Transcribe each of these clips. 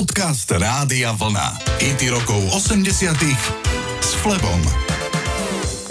Podcast Rádia Vlna. IT rokov 80 s Flebom.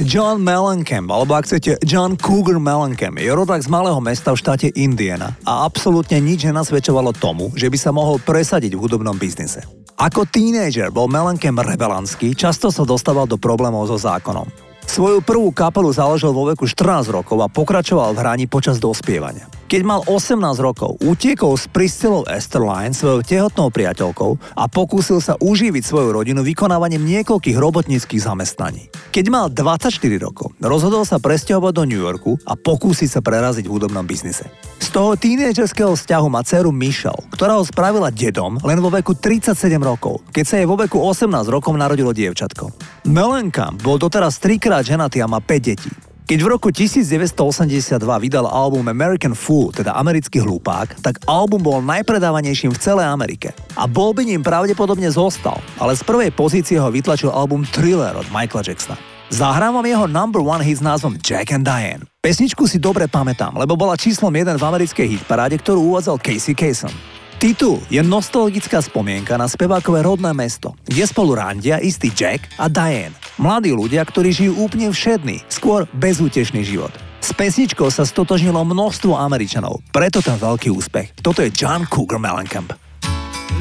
John Mellencamp, alebo ak chcete John Cougar Mellencamp, je rodák z malého mesta v štáte Indiana a absolútne nič nenasvedčovalo tomu, že by sa mohol presadiť v hudobnom biznise. Ako tínejdžer bol Mellencamp rebelantský, často sa dostával do problémov so zákonom. Svoju prvú kapelu založil vo veku 14 rokov a pokračoval v hraní počas dospievania. Keď mal 18 rokov, utiekol s Priscillou Esterline, svojou tehotnou priateľkou a pokúsil sa uživiť svoju rodinu vykonávaním niekoľkých robotníckých zamestnaní. Keď mal 24 rokov, rozhodol sa presťahovať do New Yorku a pokúsiť sa preraziť v hudobnom biznise. Z toho tínedžerského vzťahu má dceru Michelle, ktorá ho spravila dedom len vo veku 37 rokov, keď sa jej vo veku 18 rokov narodilo dievčatko. Mellencamp bol doteraz trikrát ženatý a má 5 detí. Keď v roku 1982 vydal album American Fool, teda americký hlupák, tak album bol najpredávanejším v celej Amerike. A bol by ním pravdepodobne zostal, ale z prvej pozície ho vytlačil album Thriller od Michaela Jacksona. Zahrám vám jeho number one hit s názvom Jack and Diane. Pesničku si dobre pamätám, lebo bola číslom 1 v americkej hitparáde, ktorú uvádzal Casey Kasem. Titul je nostalgická spomienka na spevákové rodné mesto, kde spolu randia istý Jack a Diane. Mladí ľudia, ktorí žijú úplne všedný, skôr bezútešný život. S pesničkou sa stotožnilo množstvo Američanov, preto ten veľký úspech. Toto je John Cougar Mellencamp.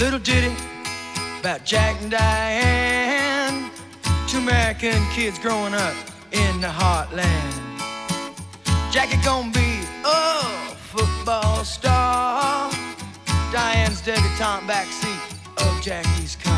Little ditty about Jack and Diane Two American kids growing up in the heartland Jackie gonna be a football star Diane's debutante backseat of Jackie's car.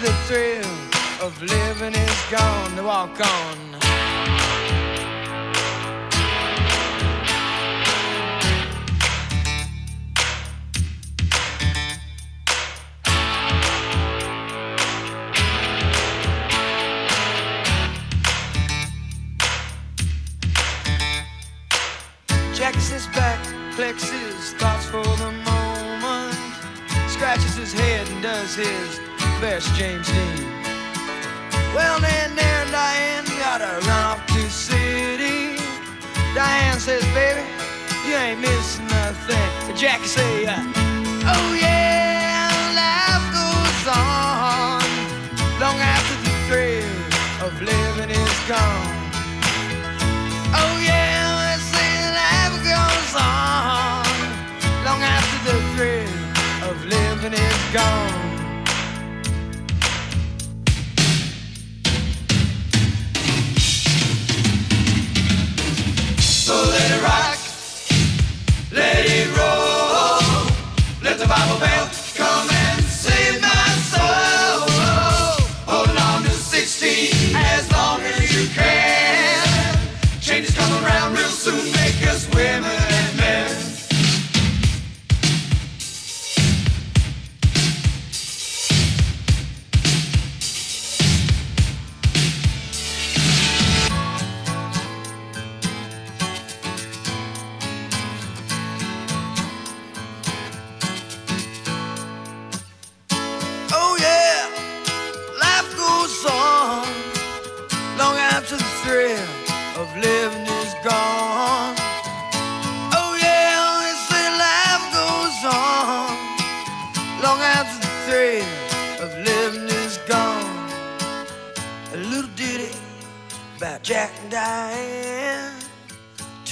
the thrill of living is gone. To walk on. his back, flexes thoughts for the moment, scratches his head and does his best James Dean. Well, then there Diane gotta run off to city. Diane says, baby, you ain't missing nothing. Jackie say, uh, oh yeah, life goes on long after the thrill of living is gone.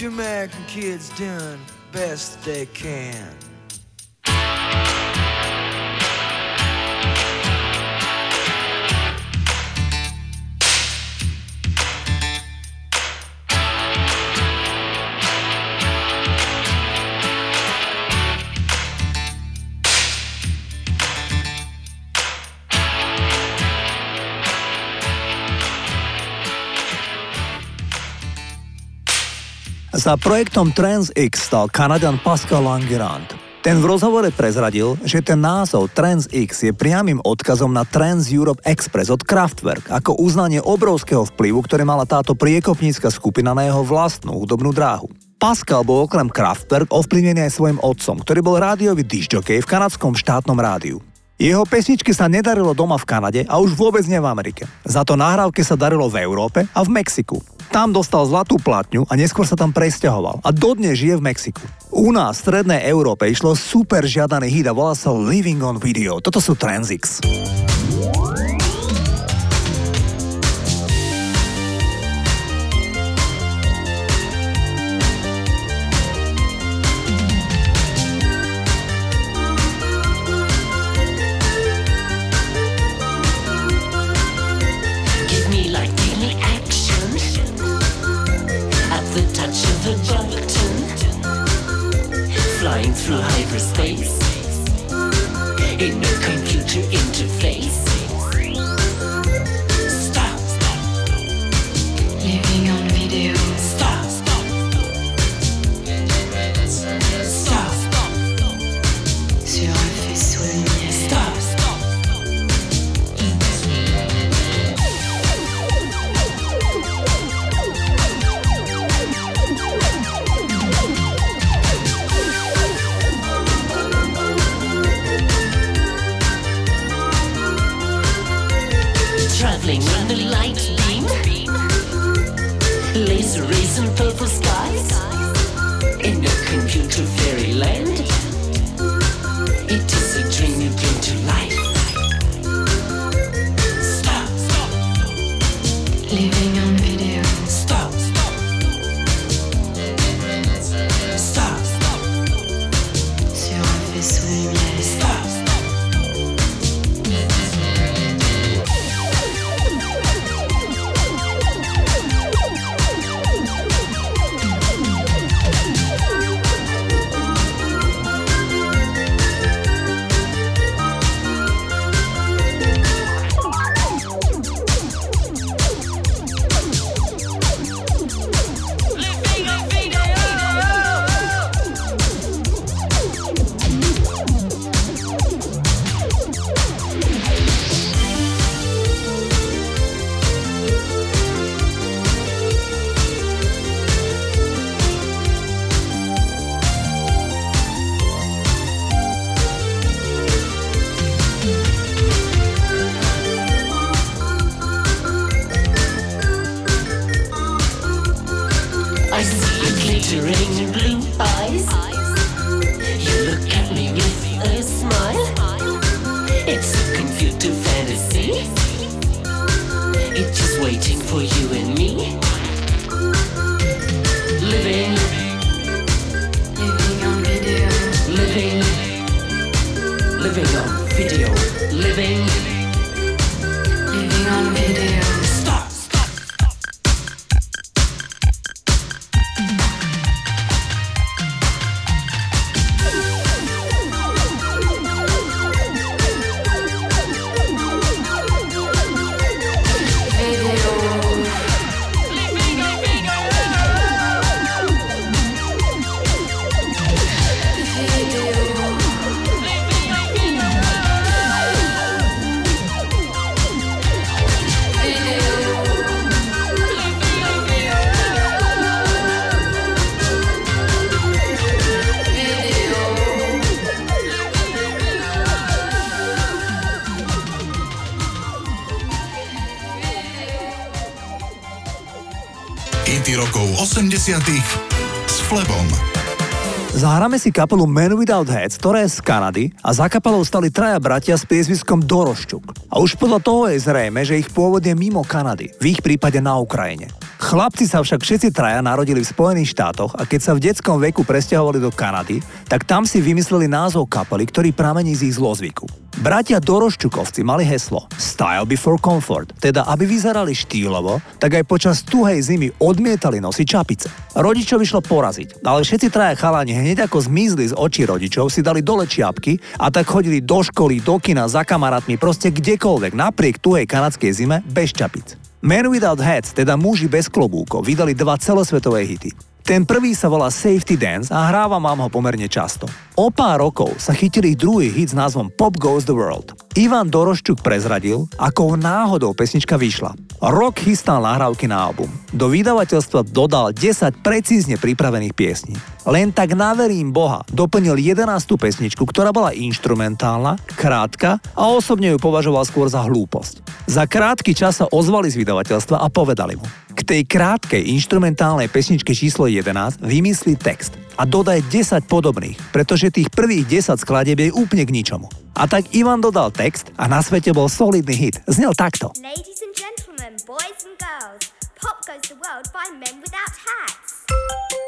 American kids doing best they can. Za projektom TransX stal Kanadan Pascal Langerand. Ten v rozhovore prezradil, že ten názov TransX je priamým odkazom na Trans Europe Express od Kraftwerk ako uznanie obrovského vplyvu, ktoré mala táto priekopnícka skupina na jeho vlastnú hudobnú dráhu. Pascal bol okrem Kraftwerk ovplyvnený aj svojim otcom, ktorý bol rádiový disjokej v kanadskom štátnom rádiu. Jeho pesničky sa nedarilo doma v Kanade a už vôbec nie v Amerike. Za to nahrávke sa darilo v Európe a v Mexiku. Tam dostal zlatú platňu a neskôr sa tam presťahoval a dodnes žije v Mexiku. U nás v strednej Európe išlo super žiadaný hit a volá sa Living on Video. Toto sú Transix. waiting for you and me. Living, living on video, living, living on video. S Flebom. Zahráme si kapelu Men Without Heads, ktorá je z Kanady a za kapelou stali traja bratia s priezviskom Doroščuk. A už podľa toho je zrejme, že ich pôvod je mimo Kanady, v ich prípade na Ukrajine. Chlapci sa však všetci traja narodili v Spojených štátoch a keď sa v detskom veku presťahovali do Kanady, tak tam si vymysleli názov kapely, ktorý pramení z ich zlozvyku. Bratia Doroščukovci mali heslo Style before comfort, teda aby vyzerali štýlovo, tak aj počas tuhej zimy odmietali nosiť čapice. Rodičov išlo poraziť, ale všetci traja chalani hneď ako zmizli z očí rodičov si dali dole čiapky a tak chodili do školy, do kina, za kamarátmi, proste kdekoľvek, napriek tuhej kanadskej zime, bez čapic. Men Without Hats, teda muži bez klobúkov, vydali dva celosvetové hity. Ten prvý sa volá Safety Dance a hráva mám ho pomerne často. O pár rokov sa chytil ich druhý hit s názvom Pop Goes the World. Ivan Doroščuk prezradil, ako náhodou pesnička vyšla. Rok chystal nahrávky na album. Do vydavateľstva dodal 10 precízne pripravených piesní. Len tak naverím Boha doplnil 11. pesničku, ktorá bola instrumentálna, krátka a osobne ju považoval skôr za hlúposť. Za krátky čas sa ozvali z vydavateľstva a povedali mu, k tej krátkej instrumentálnej pesničke číslo 11 vymyslí text a dodaj 10 podobných, pretože tých prvých 10 skladieb je úplne k ničomu. A tak Ivan dodal text a na svete bol solidný hit. Znel takto. Ladies and gentlemen, boys and girls, pop goes the world by men without hats.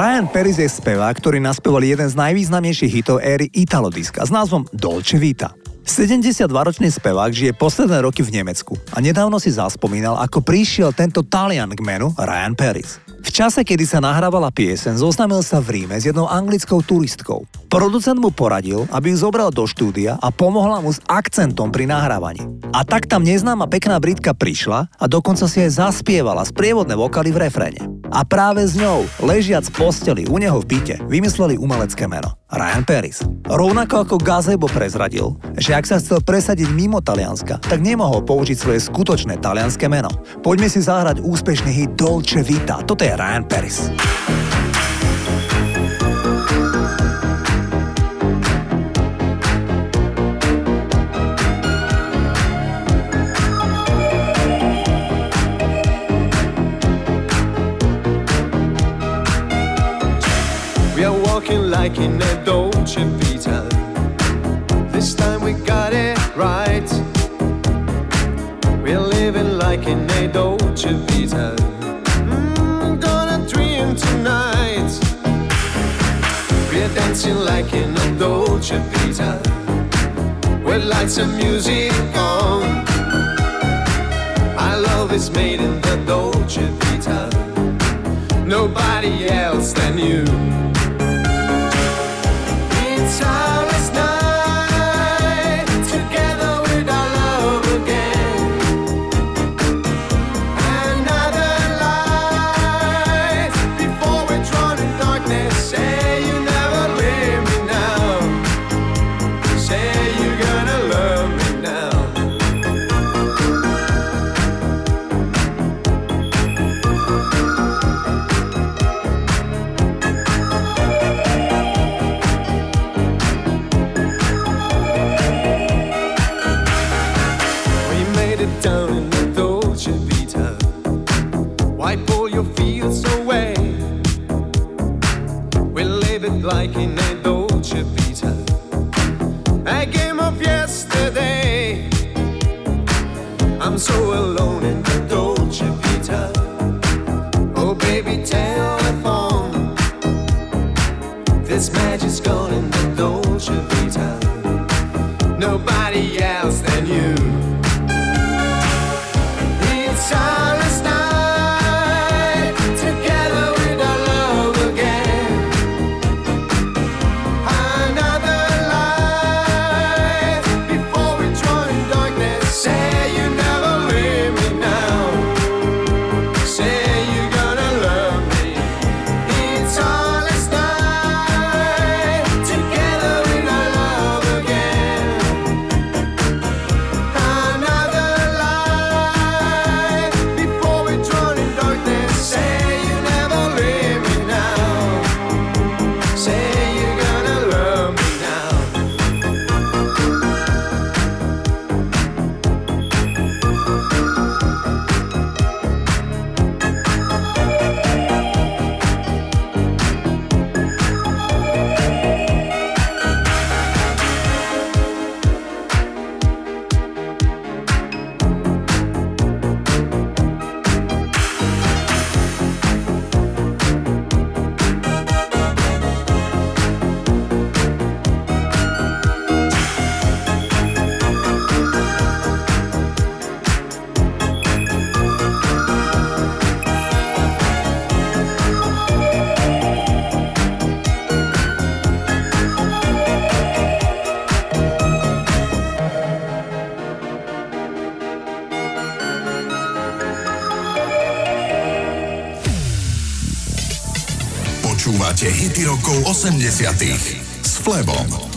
Ryan Paris je spevák, ktorý naspeval jeden z najvýznamnejších hitov éry Italodiska s názvom Dolce Vita. 72-ročný spevák žije posledné roky v Nemecku a nedávno si zaspomínal, ako prišiel tento Talian k menu Ryan Paris. V čase, kedy sa nahrávala piesen, zoznámil sa v Ríme s jednou anglickou turistkou. Producent mu poradil, aby ju zobral do štúdia a pomohla mu s akcentom pri nahrávaní. A tak tam neznáma pekná Britka prišla a dokonca si aj zaspievala sprievodné vokály v refréne. A práve s ňou, ležiac v posteli u neho v byte, vymysleli umelecké meno. Ryan Paris. Rovnako ako Gazebo prezradil, že ak sa chcel presadiť mimo Talianska, tak nemohol použiť svoje skutočné talianské meno. Poďme si zahrať úspešný hit Dolce Vita. Toto je Ryan Paris. We are walking like in a Dolce Vita. This time we got it right. We're living like in a Dolce Vita. Dancing like in a Dolce Vita. With lights and music on. Our love is made in the Dolce Vita. Nobody else than you. Počúvate hity 80 s Flebom.